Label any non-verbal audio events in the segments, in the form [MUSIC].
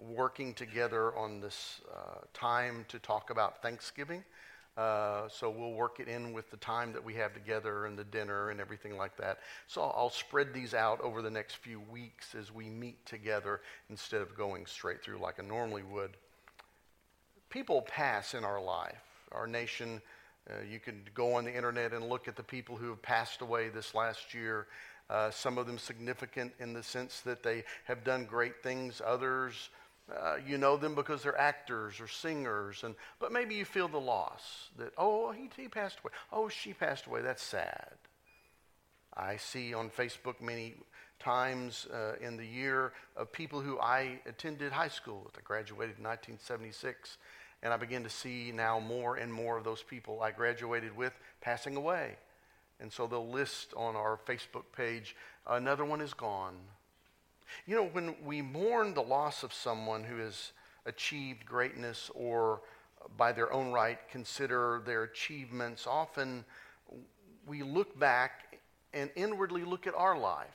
working together on this uh, time to talk about Thanksgiving. Uh, so we'll work it in with the time that we have together and the dinner and everything like that. So I'll spread these out over the next few weeks as we meet together instead of going straight through like I normally would. People pass in our life. Our nation, uh, you can go on the internet and look at the people who have passed away this last year. Uh, some of them significant in the sense that they have done great things, others uh, you know them because they're actors or singers, and but maybe you feel the loss that oh he, he passed away, oh she passed away. That's sad. I see on Facebook many times uh, in the year of people who I attended high school with. I graduated in 1976, and I begin to see now more and more of those people I graduated with passing away. And so they'll list on our Facebook page, another one is gone, you know, when we mourn the loss of someone who has achieved greatness or by their own right consider their achievements, often we look back and inwardly look at our life.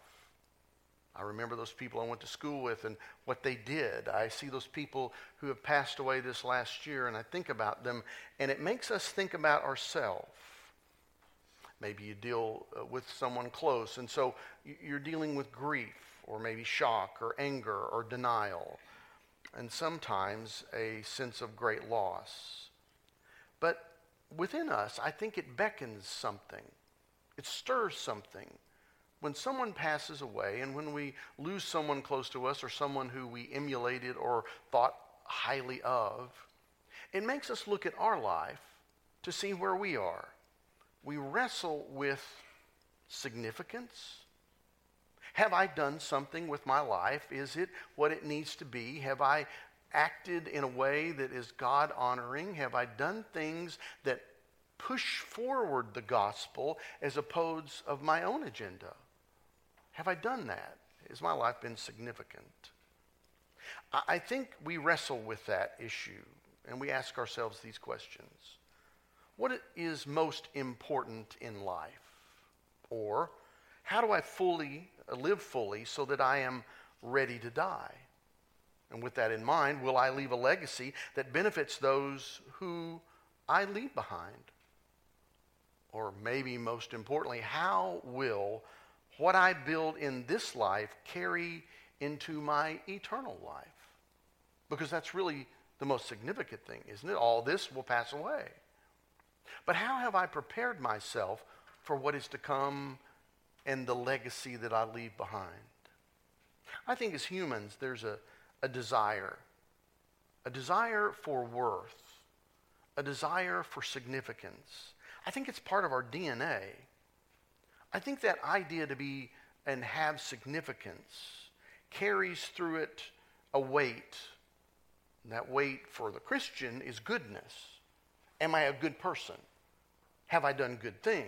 I remember those people I went to school with and what they did. I see those people who have passed away this last year and I think about them, and it makes us think about ourselves. Maybe you deal uh, with someone close, and so you're dealing with grief or maybe shock or anger or denial, and sometimes a sense of great loss. But within us, I think it beckons something, it stirs something. When someone passes away and when we lose someone close to us or someone who we emulated or thought highly of, it makes us look at our life to see where we are. We wrestle with significance have I done something with my life? Is it what it needs to be? Have I acted in a way that is God honoring? Have I done things that push forward the gospel as opposed of my own agenda? Have I done that? Has my life been significant? I think we wrestle with that issue and we ask ourselves these questions. What is most important in life? Or how do I fully uh, live fully so that I am ready to die? And with that in mind, will I leave a legacy that benefits those who I leave behind? Or maybe most importantly, how will what I build in this life carry into my eternal life? Because that's really the most significant thing, isn't it? All this will pass away. But how have I prepared myself for what is to come and the legacy that I leave behind. I think as humans, there's a, a desire, a desire for worth, a desire for significance. I think it's part of our DNA. I think that idea to be and have significance carries through it a weight. And that weight for the Christian is goodness. Am I a good person? Have I done good things?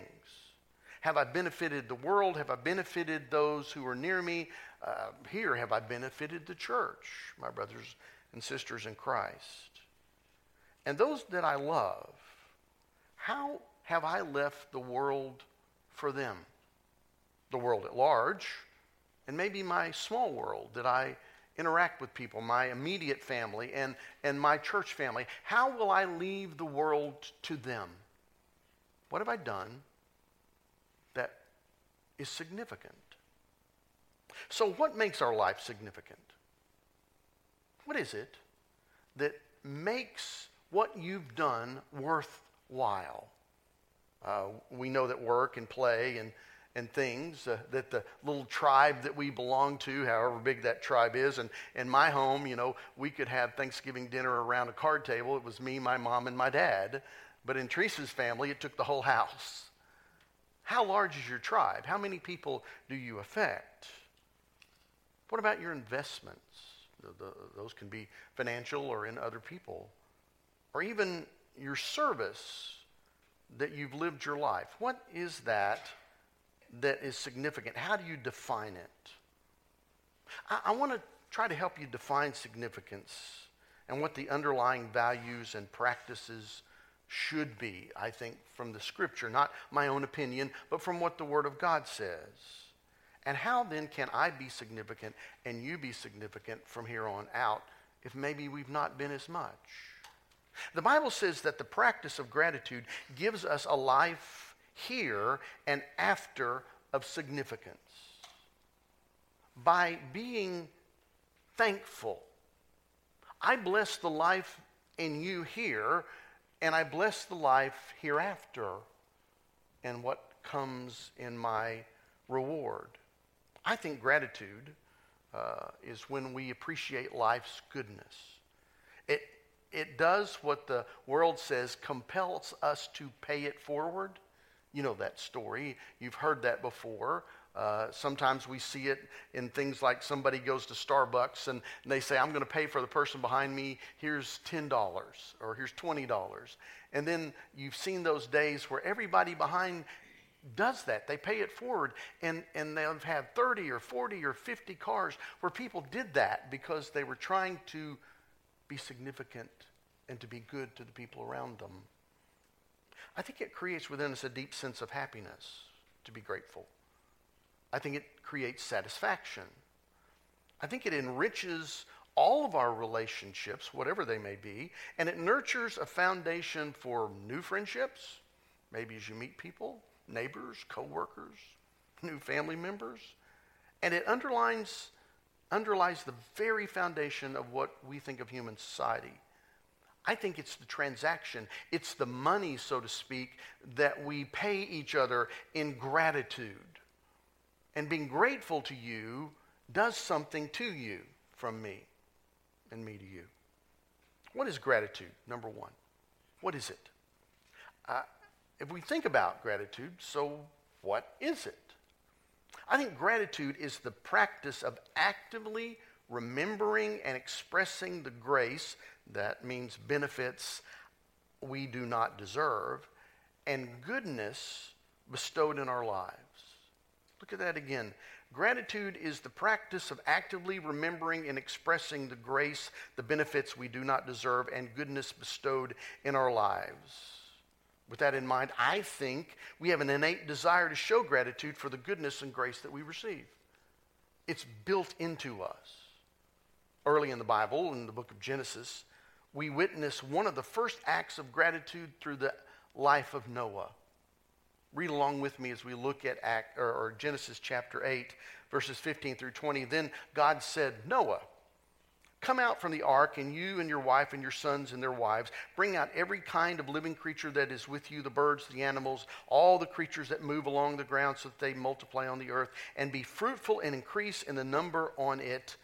Have I benefited the world? Have I benefited those who are near me? Uh, here, have I benefited the church, my brothers and sisters in Christ? And those that I love, how have I left the world for them? The world at large, and maybe my small world that I interact with people, my immediate family and, and my church family. How will I leave the world to them? What have I done is significant. So, what makes our life significant? What is it that makes what you've done worthwhile? Uh, we know that work and play and, and things, uh, that the little tribe that we belong to, however big that tribe is, and in my home, you know, we could have Thanksgiving dinner around a card table. It was me, my mom, and my dad. But in Teresa's family, it took the whole house. How large is your tribe? How many people do you affect? What about your investments? The, the, those can be financial or in other people. Or even your service that you've lived your life. What is that that is significant? How do you define it? I, I want to try to help you define significance and what the underlying values and practices should be, I think, from the scripture, not my own opinion, but from what the Word of God says. And how then can I be significant and you be significant from here on out if maybe we've not been as much. The Bible says that the practice of gratitude gives us a life here and after of significance. By being thankful, I bless the life in you here, and I bless the life hereafter and what comes in my reward. I think gratitude uh, is when we appreciate life's goodness. It, it does what the world says compels us to pay it forward. You know that story. You've heard that before. Uh, sometimes we see it in things like somebody goes to Starbucks and, and they say, I'm going to pay for the person behind me. Here's $10 or here's $20. And then you've seen those days where everybody behind does that. They pay it forward. And, and they've had 30 or 40 or 50 cars where people did that because they were trying to be significant and to be good to the people around them. I think it creates within us a deep sense of happiness to be grateful. I think it creates satisfaction. I think it enriches all of our relationships, whatever they may be, and it nurtures a foundation for new friendships, maybe as you meet people, neighbors, coworkers, new family members, and it underlines underlies the very foundation of what we think of human society. I think it's the transaction, it's the money, so to speak, that we pay each other in gratitude. And being grateful to you does something to you from me and me to you. What is gratitude, number one? What is it? Uh, if we think about gratitude, so what is it? I think gratitude is the practice of actively remembering and expressing the grace that means benefits we do not deserve and goodness bestowed in our lives. Look at that again. Gratitude is the practice of actively remembering and expressing the grace, the benefits we do not deserve, and goodness bestowed in our lives. With that in mind, I think we have an innate desire to show gratitude for the goodness and grace that we receive. It's built into us. Early in the Bible, in the book of Genesis, we witness one of the first acts of gratitude through the life of Noah. Read along with me as we look at Act, or, or Genesis chapter 8, verses 15 through 20. Then God said, Noah, Come out from the ark, and you and your wife and your sons and their wives. Bring out every kind of living creature that is with you the birds, the animals, all the creatures that move along the ground, so that they multiply on the earth, and be fruitful and increase in the number on it.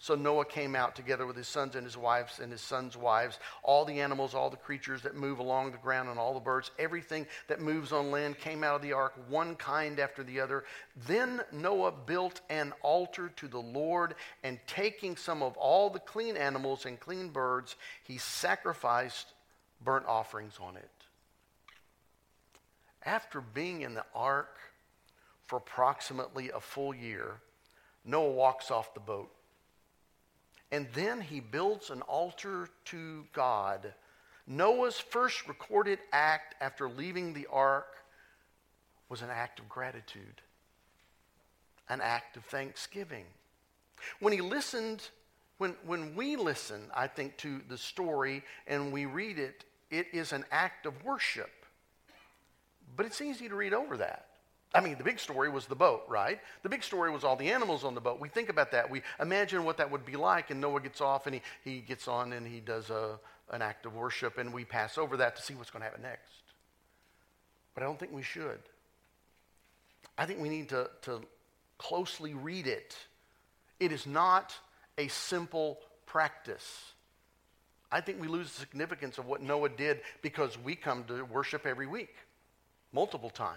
So Noah came out together with his sons and his wives and his sons' wives, all the animals, all the creatures that move along the ground, and all the birds, everything that moves on land came out of the ark, one kind after the other. Then Noah built an altar to the Lord, and taking some of all the clean animals and clean birds, he sacrificed burnt offerings on it. After being in the ark for approximately a full year, Noah walks off the boat. And then he builds an altar to God. Noah's first recorded act after leaving the ark was an act of gratitude, an act of thanksgiving. When he listened, when, when we listen, I think, to the story and we read it, it is an act of worship. But it's easy to read over that. I mean, the big story was the boat, right? The big story was all the animals on the boat. We think about that. We imagine what that would be like, and Noah gets off and he, he gets on and he does a, an act of worship, and we pass over that to see what's going to happen next. But I don't think we should. I think we need to, to closely read it. It is not a simple practice. I think we lose the significance of what Noah did because we come to worship every week, multiple times.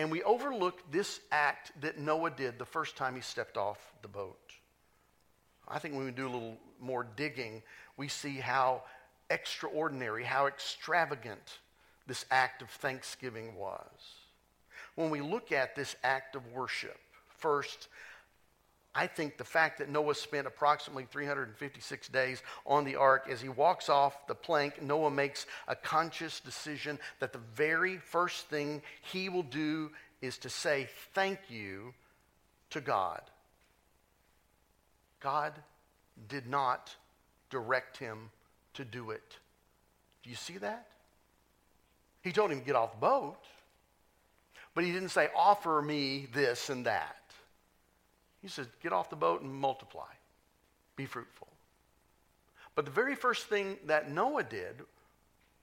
And we overlook this act that Noah did the first time he stepped off the boat. I think when we do a little more digging, we see how extraordinary, how extravagant this act of thanksgiving was. When we look at this act of worship, first, I think the fact that Noah spent approximately 356 days on the ark, as he walks off the plank, Noah makes a conscious decision that the very first thing he will do is to say thank you to God. God, did not direct him to do it. Do you see that? He told him to get off the boat, but he didn't say, offer me this and that. He said, get off the boat and multiply, be fruitful. But the very first thing that Noah did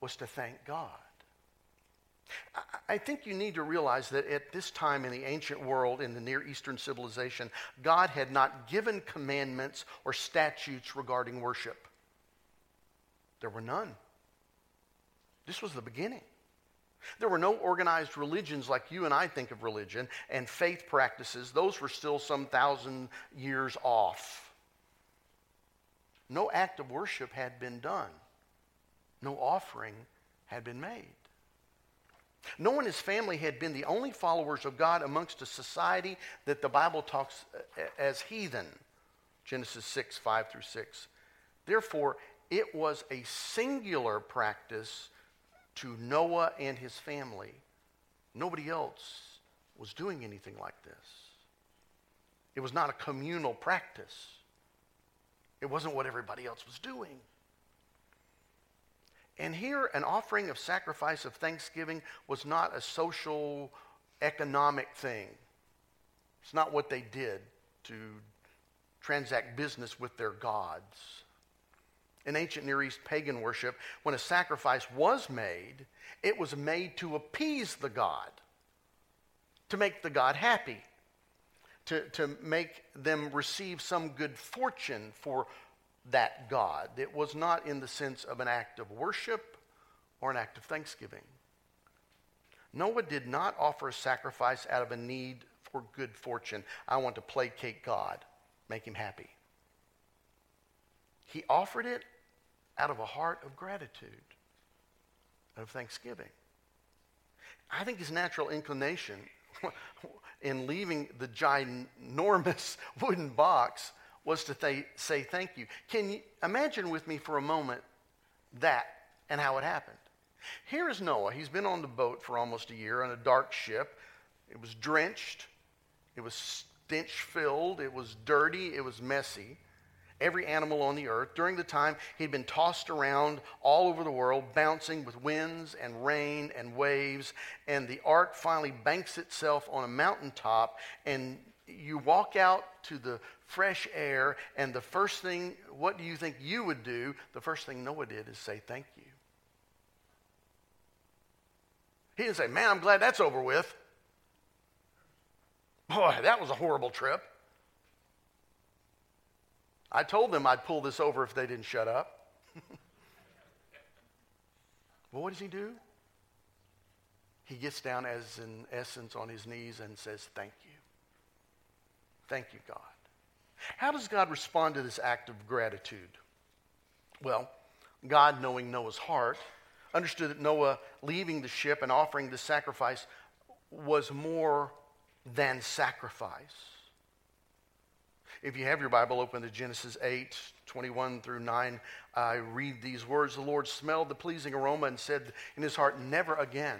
was to thank God. I think you need to realize that at this time in the ancient world, in the Near Eastern civilization, God had not given commandments or statutes regarding worship. There were none. This was the beginning. There were no organized religions like you and I think of religion and faith practices. Those were still some thousand years off. No act of worship had been done, no offering had been made. Noah and his family had been the only followers of God amongst a society that the Bible talks as heathen. Genesis 6, 5 through 6. Therefore, it was a singular practice to Noah and his family. Nobody else was doing anything like this. It was not a communal practice, it wasn't what everybody else was doing. And here, an offering of sacrifice of thanksgiving was not a social, economic thing. It's not what they did to transact business with their gods. In ancient Near East pagan worship, when a sacrifice was made, it was made to appease the god, to make the god happy, to, to make them receive some good fortune for that God. It was not in the sense of an act of worship or an act of thanksgiving. Noah did not offer a sacrifice out of a need for good fortune. I want to placate God, make him happy. He offered it out of a heart of gratitude, of thanksgiving. I think his natural inclination [LAUGHS] in leaving the ginormous [LAUGHS] wooden box was to th- say thank you. Can you imagine with me for a moment that and how it happened? Here is Noah. He's been on the boat for almost a year on a dark ship. It was drenched, it was stench filled, it was dirty, it was messy. Every animal on the earth. During the time, he'd been tossed around all over the world, bouncing with winds and rain and waves. And the ark finally banks itself on a mountaintop, and you walk out to the fresh air, and the first thing, what do you think you would do? The first thing Noah did is say, Thank you. He didn't say, Man, I'm glad that's over with. Boy, that was a horrible trip. I told them I'd pull this over if they didn't shut up. [LAUGHS] well, what does he do? He gets down, as in essence, on his knees and says, Thank you. Thank you, God. How does God respond to this act of gratitude? Well, God, knowing Noah's heart, understood that Noah leaving the ship and offering the sacrifice was more than sacrifice. If you have your Bible open to Genesis 8, 21 through 9, I read these words. The Lord smelled the pleasing aroma and said in his heart, Never again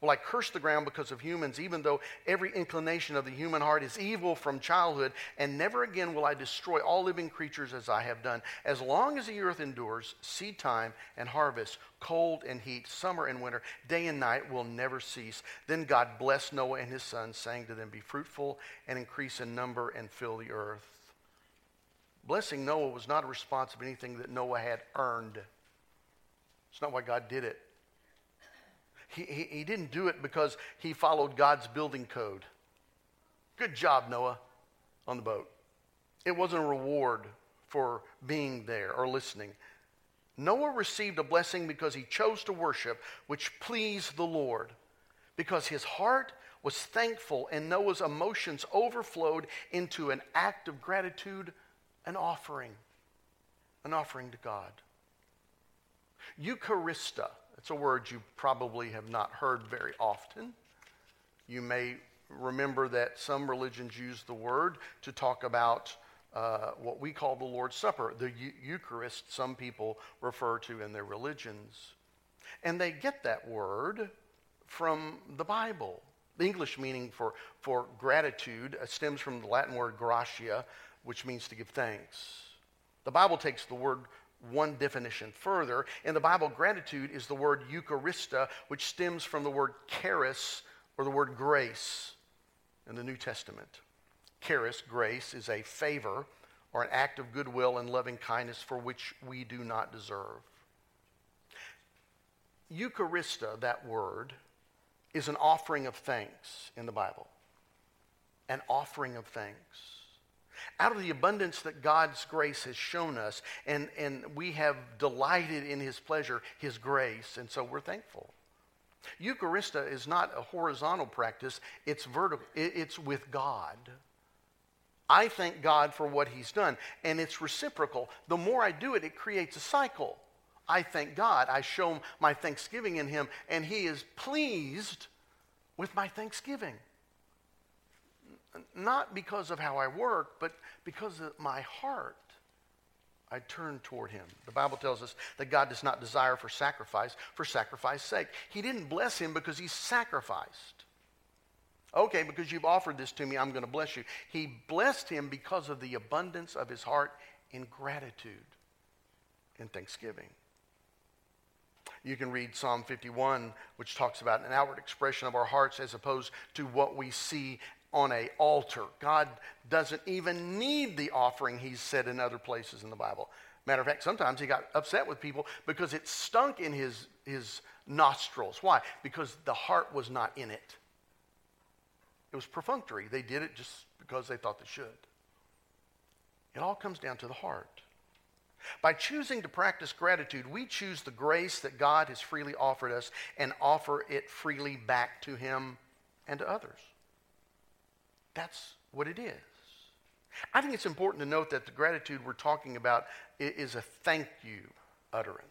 Will I curse the ground because of humans, even though every inclination of the human heart is evil from childhood? And never again will I destroy all living creatures as I have done. As long as the earth endures, seed time and harvest, cold and heat, summer and winter, day and night will never cease. Then God blessed Noah and his sons, saying to them, Be fruitful and increase in number and fill the earth. Blessing Noah was not a response of anything that Noah had earned. It's not why God did it. He, he, he didn't do it because he followed God's building code. Good job, Noah, on the boat. It wasn't a reward for being there or listening. Noah received a blessing because he chose to worship, which pleased the Lord, because his heart was thankful and Noah's emotions overflowed into an act of gratitude, an offering, an offering to God. Eucharista it's a word you probably have not heard very often. You may remember that some religions use the word to talk about uh, what we call the Lord's Supper, the Eucharist, some people refer to in their religions. And they get that word from the Bible. The English meaning for, for gratitude uh, stems from the Latin word gratia, which means to give thanks. The Bible takes the word one definition further. In the Bible, gratitude is the word Eucharista, which stems from the word charis or the word grace in the New Testament. Charis, grace, is a favor or an act of goodwill and loving kindness for which we do not deserve. Eucharista, that word, is an offering of thanks in the Bible. An offering of thanks. Out of the abundance that God's grace has shown us, and, and we have delighted in His pleasure, His grace, and so we're thankful. Eucharista is not a horizontal practice, it's vertical, it's with God. I thank God for what He's done, and it's reciprocal. The more I do it, it creates a cycle. I thank God. I show my thanksgiving in Him, and He is pleased with my thanksgiving. Not because of how I work, but because of my heart. I turn toward him. The Bible tells us that God does not desire for sacrifice for sacrifice's sake. He didn't bless him because he sacrificed. Okay, because you've offered this to me, I'm going to bless you. He blessed him because of the abundance of his heart in gratitude and thanksgiving. You can read Psalm 51, which talks about an outward expression of our hearts as opposed to what we see on a altar. God doesn't even need the offering, he's said in other places in the Bible. Matter of fact, sometimes he got upset with people because it stunk in his, his nostrils. Why? Because the heart was not in it. It was perfunctory. They did it just because they thought they should. It all comes down to the heart. By choosing to practice gratitude, we choose the grace that God has freely offered us and offer it freely back to Him and to others. That's what it is. I think it's important to note that the gratitude we're talking about is a thank you utterance.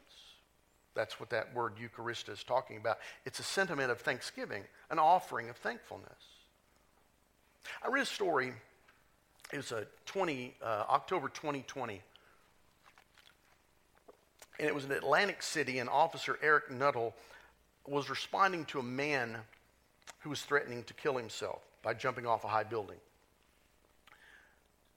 That's what that word Eucharist is talking about. It's a sentiment of thanksgiving, an offering of thankfulness. I read a story. It was a 20, uh, October 2020. And it was in Atlantic City, and Officer Eric Nuttall was responding to a man who was threatening to kill himself by jumping off a high building.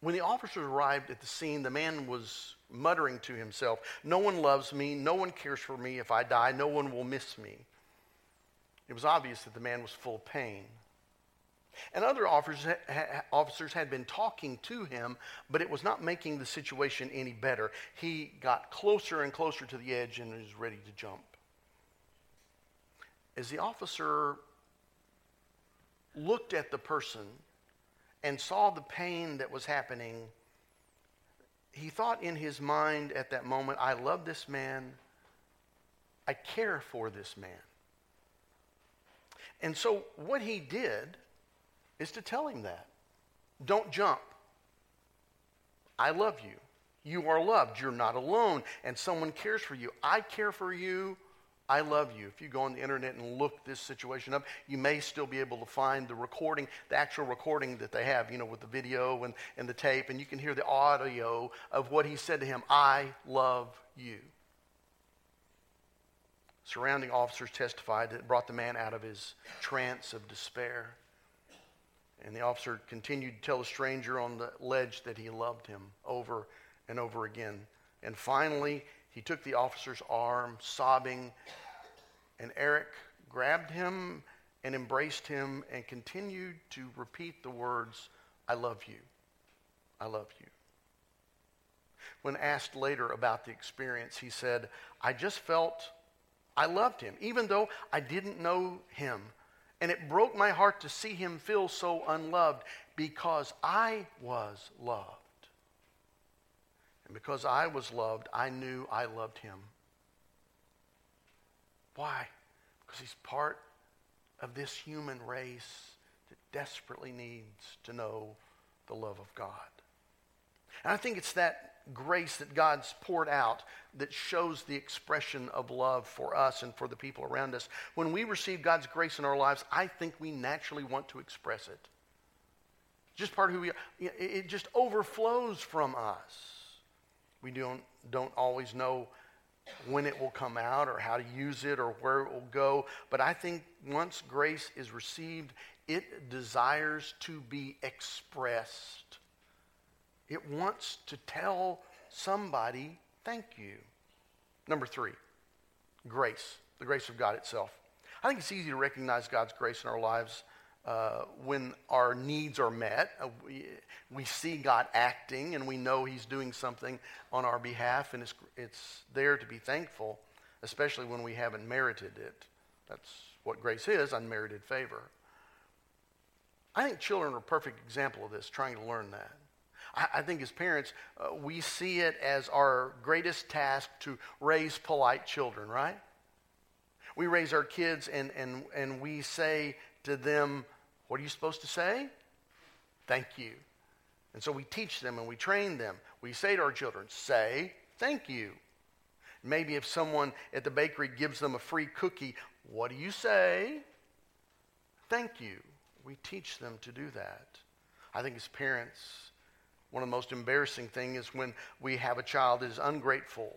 When the officers arrived at the scene, the man was muttering to himself, No one loves me. No one cares for me. If I die, no one will miss me. It was obvious that the man was full of pain. And other officers, officers had been talking to him, but it was not making the situation any better. He got closer and closer to the edge and was ready to jump. As the officer looked at the person and saw the pain that was happening, he thought in his mind at that moment, I love this man. I care for this man. And so what he did is to tell him that. Don't jump. I love you. You are loved. You're not alone. And someone cares for you. I care for you. I love you. If you go on the internet and look this situation up, you may still be able to find the recording, the actual recording that they have, you know, with the video and, and the tape, and you can hear the audio of what he said to him I love you. Surrounding officers testified that it brought the man out of his trance of despair. And the officer continued to tell the stranger on the ledge that he loved him over and over again. And finally, he took the officer's arm, sobbing, and Eric grabbed him and embraced him and continued to repeat the words, I love you. I love you. When asked later about the experience, he said, I just felt I loved him, even though I didn't know him. And it broke my heart to see him feel so unloved because I was loved. And because I was loved, I knew I loved him. Why? Because he's part of this human race that desperately needs to know the love of God. And I think it's that grace that God's poured out that shows the expression of love for us and for the people around us. When we receive God's grace in our lives, I think we naturally want to express it. Just part of who we are. It just overflows from us. We don't, don't always know when it will come out or how to use it or where it will go. But I think once grace is received, it desires to be expressed. It wants to tell somebody thank you. Number three, grace, the grace of God itself. I think it's easy to recognize God's grace in our lives uh, when our needs are met. Uh, we, we see God acting and we know He's doing something on our behalf, and it's, it's there to be thankful, especially when we haven't merited it. That's what grace is unmerited favor. I think children are a perfect example of this, trying to learn that. I, I think as parents, uh, we see it as our greatest task to raise polite children, right? We raise our kids and, and, and we say to them, What are you supposed to say? Thank you. And so we teach them and we train them. We say to our children, Say thank you. Maybe if someone at the bakery gives them a free cookie, what do you say? Thank you. We teach them to do that. I think as parents, one of the most embarrassing things is when we have a child that is ungrateful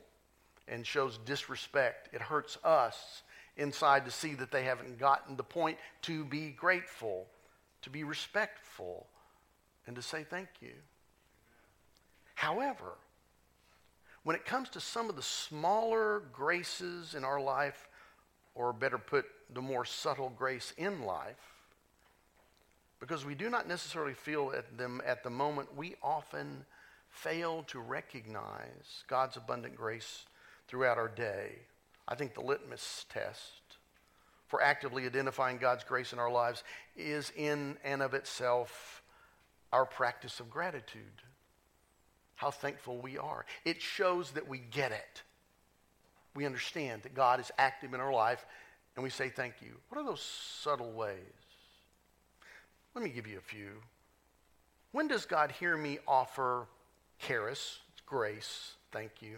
and shows disrespect. It hurts us inside to see that they haven't gotten the point to be grateful, to be respectful, and to say thank you. However, when it comes to some of the smaller graces in our life, or better put, the more subtle grace in life, because we do not necessarily feel at them at the moment, we often fail to recognize God's abundant grace throughout our day. I think the litmus test for actively identifying God's grace in our lives is in and of itself our practice of gratitude. How thankful we are. It shows that we get it. We understand that God is active in our life and we say thank you. What are those subtle ways? Let me give you a few. When does God hear me offer charis, grace, thank you,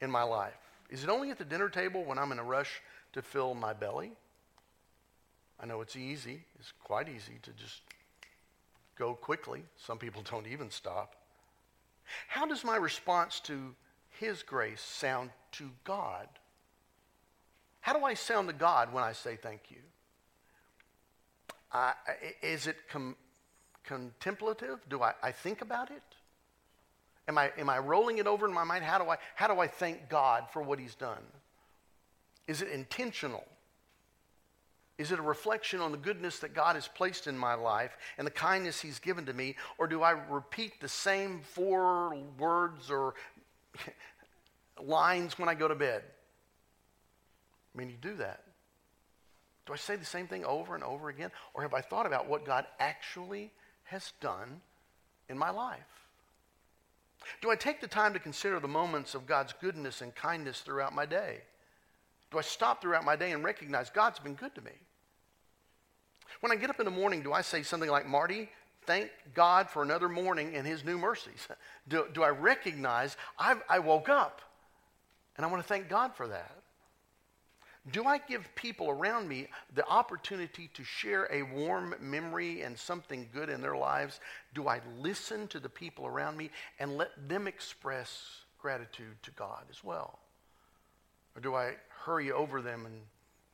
in my life? Is it only at the dinner table when I'm in a rush to fill my belly? I know it's easy. It's quite easy to just go quickly. Some people [LAUGHS] don't even stop. How does my response to His grace sound to God? How do I sound to God when I say thank you? Uh, is it com- contemplative? Do I, I think about it? Am I, am I rolling it over in my mind? How do, I, how do I thank God for what He's done? Is it intentional? Is it a reflection on the goodness that God has placed in my life and the kindness He's given to me? Or do I repeat the same four words or [LAUGHS] lines when I go to bed? I mean, you do that. Do I say the same thing over and over again? Or have I thought about what God actually has done in my life? Do I take the time to consider the moments of God's goodness and kindness throughout my day? Do I stop throughout my day and recognize God's been good to me? When I get up in the morning, do I say something like, Marty, thank God for another morning and his new mercies? [LAUGHS] Do, do I recognize I've, I woke up and I want to thank God for that? Do I give people around me the opportunity to share a warm memory and something good in their lives? Do I listen to the people around me and let them express gratitude to God as well? Or do I hurry over them and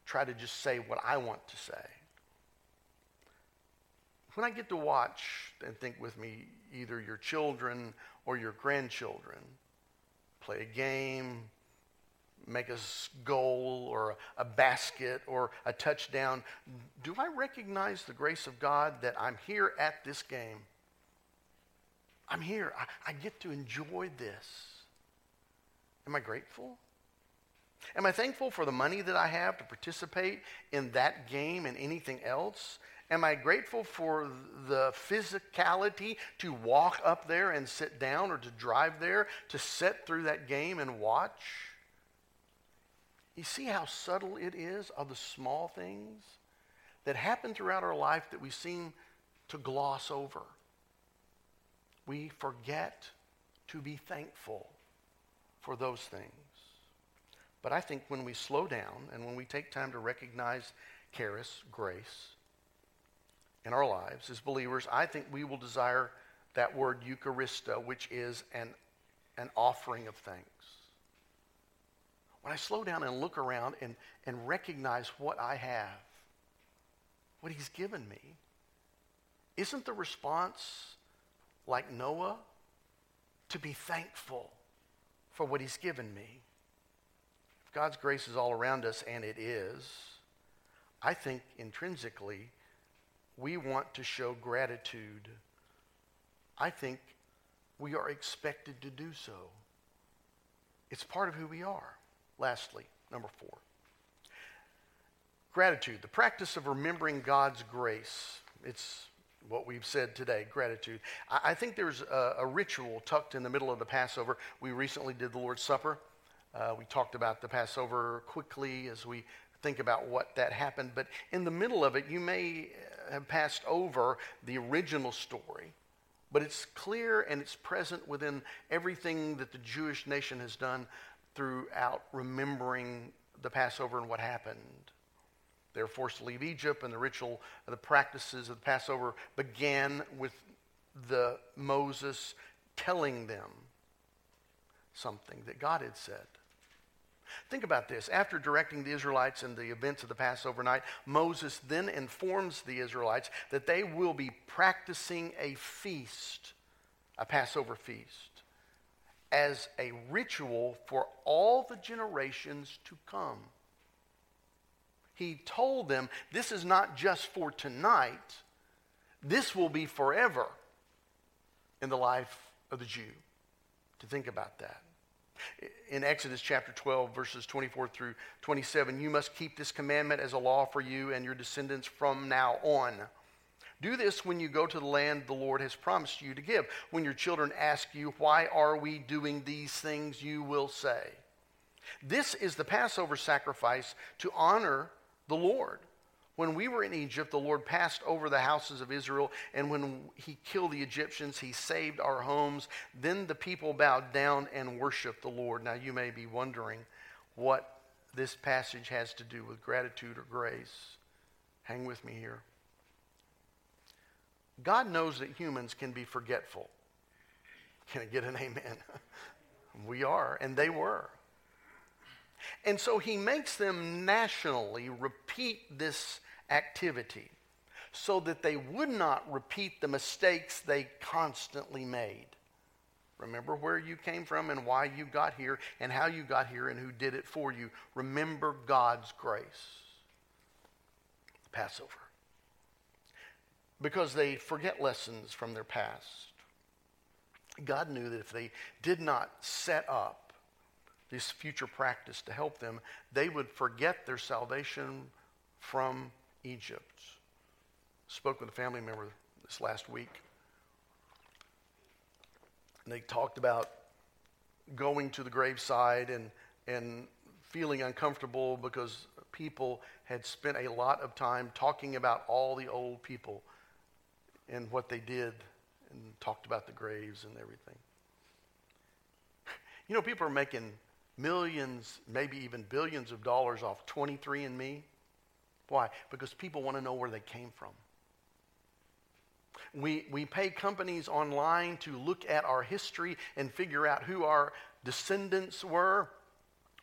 try to just say what I want to say? When I get to watch and think with me either your children or your grandchildren play a game, make a goal or a basket or a touchdown, do I recognize the grace of God that I'm here at this game? I'm here. I, I get to enjoy this. Am I grateful? Am I thankful for the money that I have to participate in that game and anything else? Am I grateful for the physicality to walk up there and sit down or to drive there, to sit through that game and watch? You see how subtle it is of the small things that happen throughout our life that we seem to gloss over. We forget to be thankful for those things. But I think when we slow down and when we take time to recognize charis, grace, in our lives as believers, I think we will desire that word Eucharisto, which is an, an offering of thanks. When I slow down and look around and, and recognize what I have, what He's given me, isn't the response like Noah to be thankful for what He's given me. God's grace is all around us, and it is, I think intrinsically we want to show gratitude. I think we are expected to do so. It's part of who we are. Lastly, number four gratitude, the practice of remembering God's grace. It's what we've said today gratitude. I, I think there's a, a, ritual tucked in the middle of the Passover. We recently did the Lord's Supper. Uh, we talked about the Passover quickly as we think about what that happened. But in the middle of it, you may have passed over the original story but it's clear and it's present within everything that the Jewish nation has done throughout remembering the Passover and what happened. They were forced to leave Egypt, and the ritual, the practices of the Passover began with the Moses telling them something that God had said. Think about this. After directing the Israelites in the events of the Passover night, Moses then informs the Israelites that they will be practicing a feast, a Passover feast, as a ritual for all the generations to come. He told them this is not just for tonight, this will be forever in the life of the Jew. To think about that in Exodus chapter 12, verses 24 through 27, you must keep this commandment as a law for you and your descendants from now on. Do this when you go to the land the Lord has promised you to give. When your children ask you, Why are we doing these things? you will say, This is the Passover sacrifice to honor the Lord. When we were in Egypt, the Lord passed over the houses of Israel, and when he killed the Egyptians, he saved our homes. Then the people bowed down and worshiped the Lord. Now you may be wondering what this passage has to do with gratitude or grace. Hang with me here. God knows that humans can be forgetful. Can I get an amen? [LAUGHS] we are, and they were. And so he makes them nationally repeat this activity so that they would not repeat the mistakes they constantly made. Remember where you came from and why you got here and how you got here and who did it for you. Remember God's grace. Passover. Because they forget lessons from their past. God knew that if they did not set up this future practice to help them, they would forget their salvation from Egypt. Spoke with a family member this last week. And they talked about going to the graveside and, and feeling uncomfortable because people had spent a lot of time talking about all the old people and what they did and talked about the graves and everything. You know, people are making millions, maybe even billions of dollars off 23andMe. Why? Because people want to know where they came from. We, we pay companies online to look at our history and figure out who our descendants were,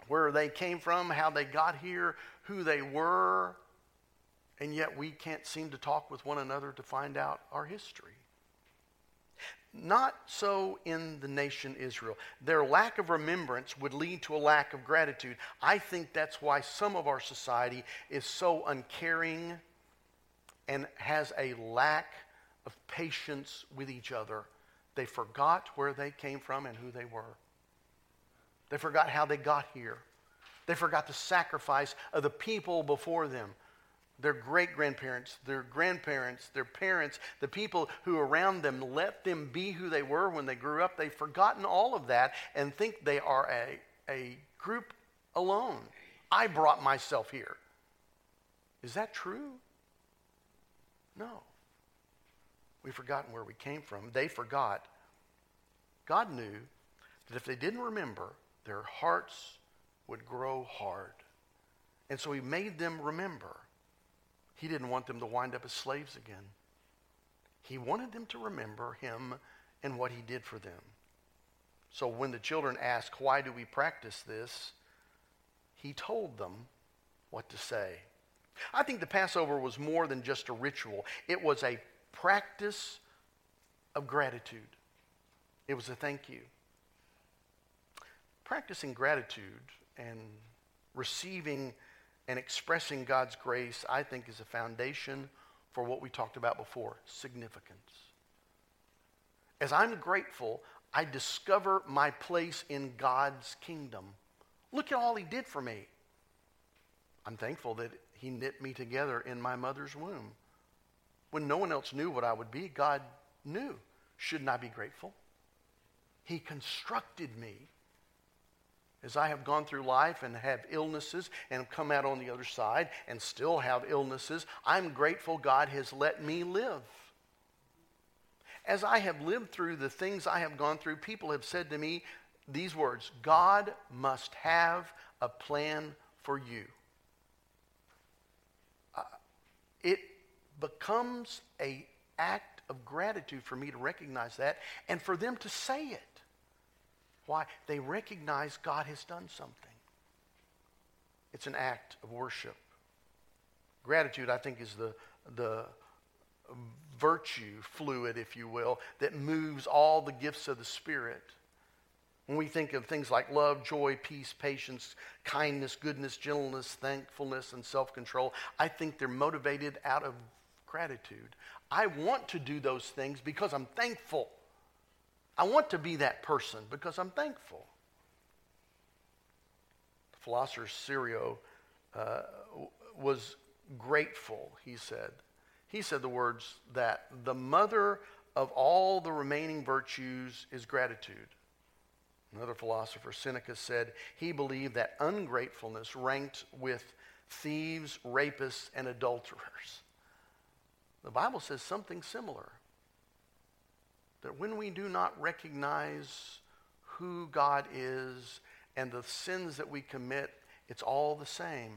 where they came from, how they got here, who they were, and yet we can't seem to talk with one another to find out our history. Not so in the nation Israel. Their lack of remembrance would lead to a lack of gratitude. I think that's why some of our society is so uncaring and has a lack of patience with each other. They forgot where they came from and who they were. They forgot how they got here. They forgot the sacrifice of the people before them their great grandparents, their grandparents, their parents, the people who around them let them be who they were when they grew up. They've forgotten all of that and think they are a, a group alone. I brought myself here. Is that true? No. We've forgotten where we came from. They forgot. God knew that if they didn't remember, their hearts would grow hard. And so He made them remember. He didn't want them to wind up as slaves again. He wanted them to remember him and what he did for them. So when the children asked, Why do we practice this? he told them what to say. I think the Passover was more than just a ritual, it was a practice of gratitude. It was a thank you. practicing gratitude and receiving and expressing God's grace, I think, is a foundation for what we talked about before significance. As I'm grateful, I discover my place in God's kingdom. Look at all He did for me. I'm thankful that He knit me together in my mother's womb. When no one else knew what I would be, God knew. Shouldn't I be grateful? He constructed me. As I have gone through life and have illnesses and come out on the other side and still have illnesses, I'm grateful God has let me live. As I have lived through the things I have gone through, people have said to me these words God must have a plan for you. Uh, it becomes a act of gratitude for me to recognize that and for them to say it. Why? They recognize God has done something. It's an act of worship. Gratitude, I think, is the, the virtue fluid, if you will, that moves all the gifts of the Spirit. When we think of things like love, joy, peace, patience, kindness, goodness, gentleness, thankfulness, and self control, I think they're motivated out of gratitude. I want to do those things because I'm thankful. I want to be that person because I'm thankful. The philosopher Cicero uh, was grateful, he said. He said the words that the mother of all the remaining virtues is gratitude. Another philosopher, Seneca, said he believed that ungratefulness ranked with thieves, rapists, and adulterers. The Bible says something similar that when we do not recognize who God is and the sins that we commit, it's all the same.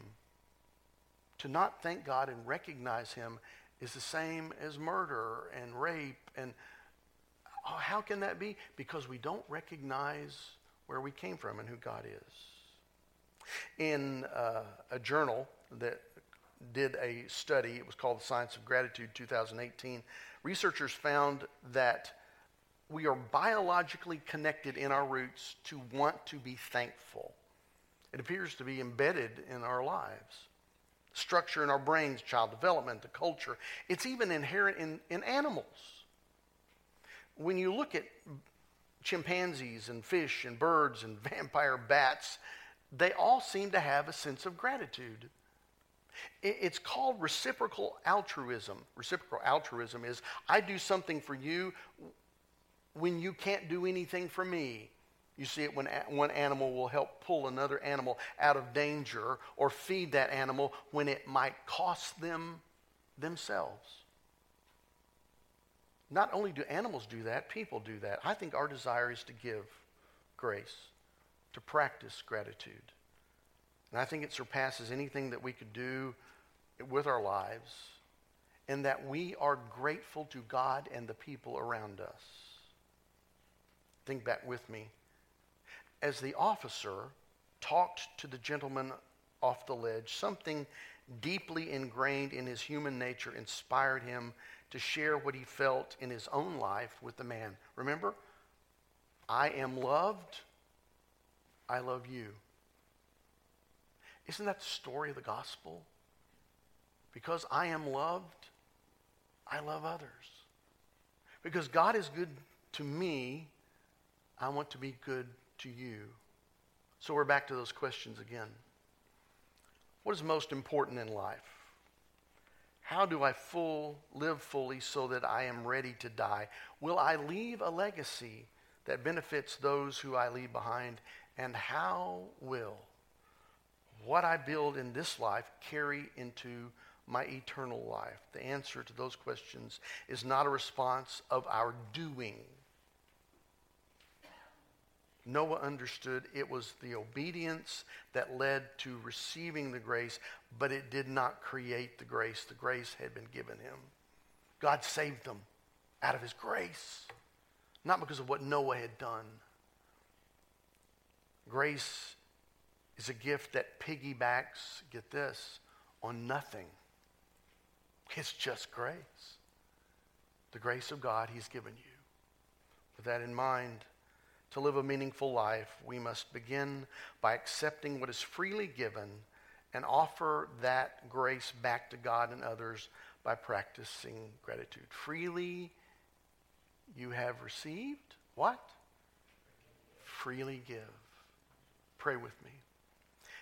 To not thank God and recognize Him is the same as murder and rape. And oh, how can that be? Because we don't recognize where we came from and who God is. In uh, a journal that did a study, it was called The Science of Gratitude 2018, researchers found that we are biologically connected in our roots to want to be thankful. It appears to be embedded in our lives. Structure in our brains, child development, the culture. It's even inherent in, in animals. When you look at chimpanzees and fish and birds and [LAUGHS] vampire bats, they all seem to have a sense of gratitude. It's called reciprocal altruism. Reciprocal altruism is I do something for you when you can't do anything for me. You see it when one animal will help pull another animal out of danger or feed that animal when it might cost them themselves. Not only do animals do that, people do that. I think our desire is to give grace, to practice gratitude. And I think it surpasses anything that we could do with our lives, and that we are grateful to God and the people around us. Think back with me. As the officer talked to the gentleman off the ledge, something deeply ingrained in his human nature inspired him to share what he felt in his own life with the man. Remember? I am loved. I love you. Isn't that the story of the gospel? Because I am loved, I love others. Because God is good to me, I want to be good to you. So we're back to those questions again. What is most important in life? How do I full, live fully so that I am ready to die? Will I leave a legacy that benefits those who I leave behind? And how will what I build in this life carry into my eternal life? The answer to those questions is not a response of our doing Noah understood it was the obedience that led to receiving the grace, but it did not create the grace. The grace had been given him. God saved them out of his grace, not because of what Noah had done. Grace is a gift that piggybacks, get this, on nothing. It's just grace. The grace of God he's given you. With that in mind, To live a meaningful life, we must begin by accepting what is freely given and offer that grace back to God and others by practicing gratitude. Freely you have received what? Freely give. Pray with me.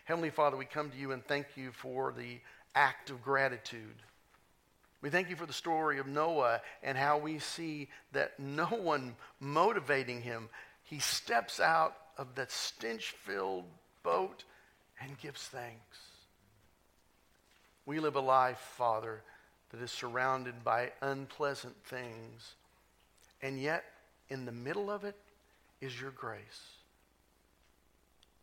Heavenly Father, we come to you and thank you for the act of gratitude. We thank you for the story of Noah and how we see that no one motivating him, he steps out of that stench filled boat and gives thanks. We live a life, Father, that is surrounded by unpleasant things, and yet in the middle of it is your grace.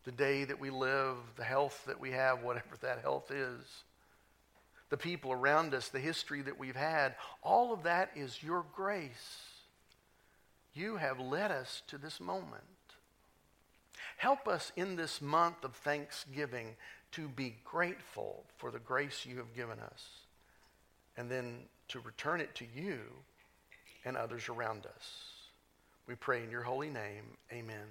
The day that we live, the health that we have, whatever that health is, the people around us, the history that we've had, all of that is your grace. You have led us to this moment. Help us in this month of thanksgiving to be grateful for the grace you have given us, and then to return it to you and others around us. We pray in your holy name. Amen.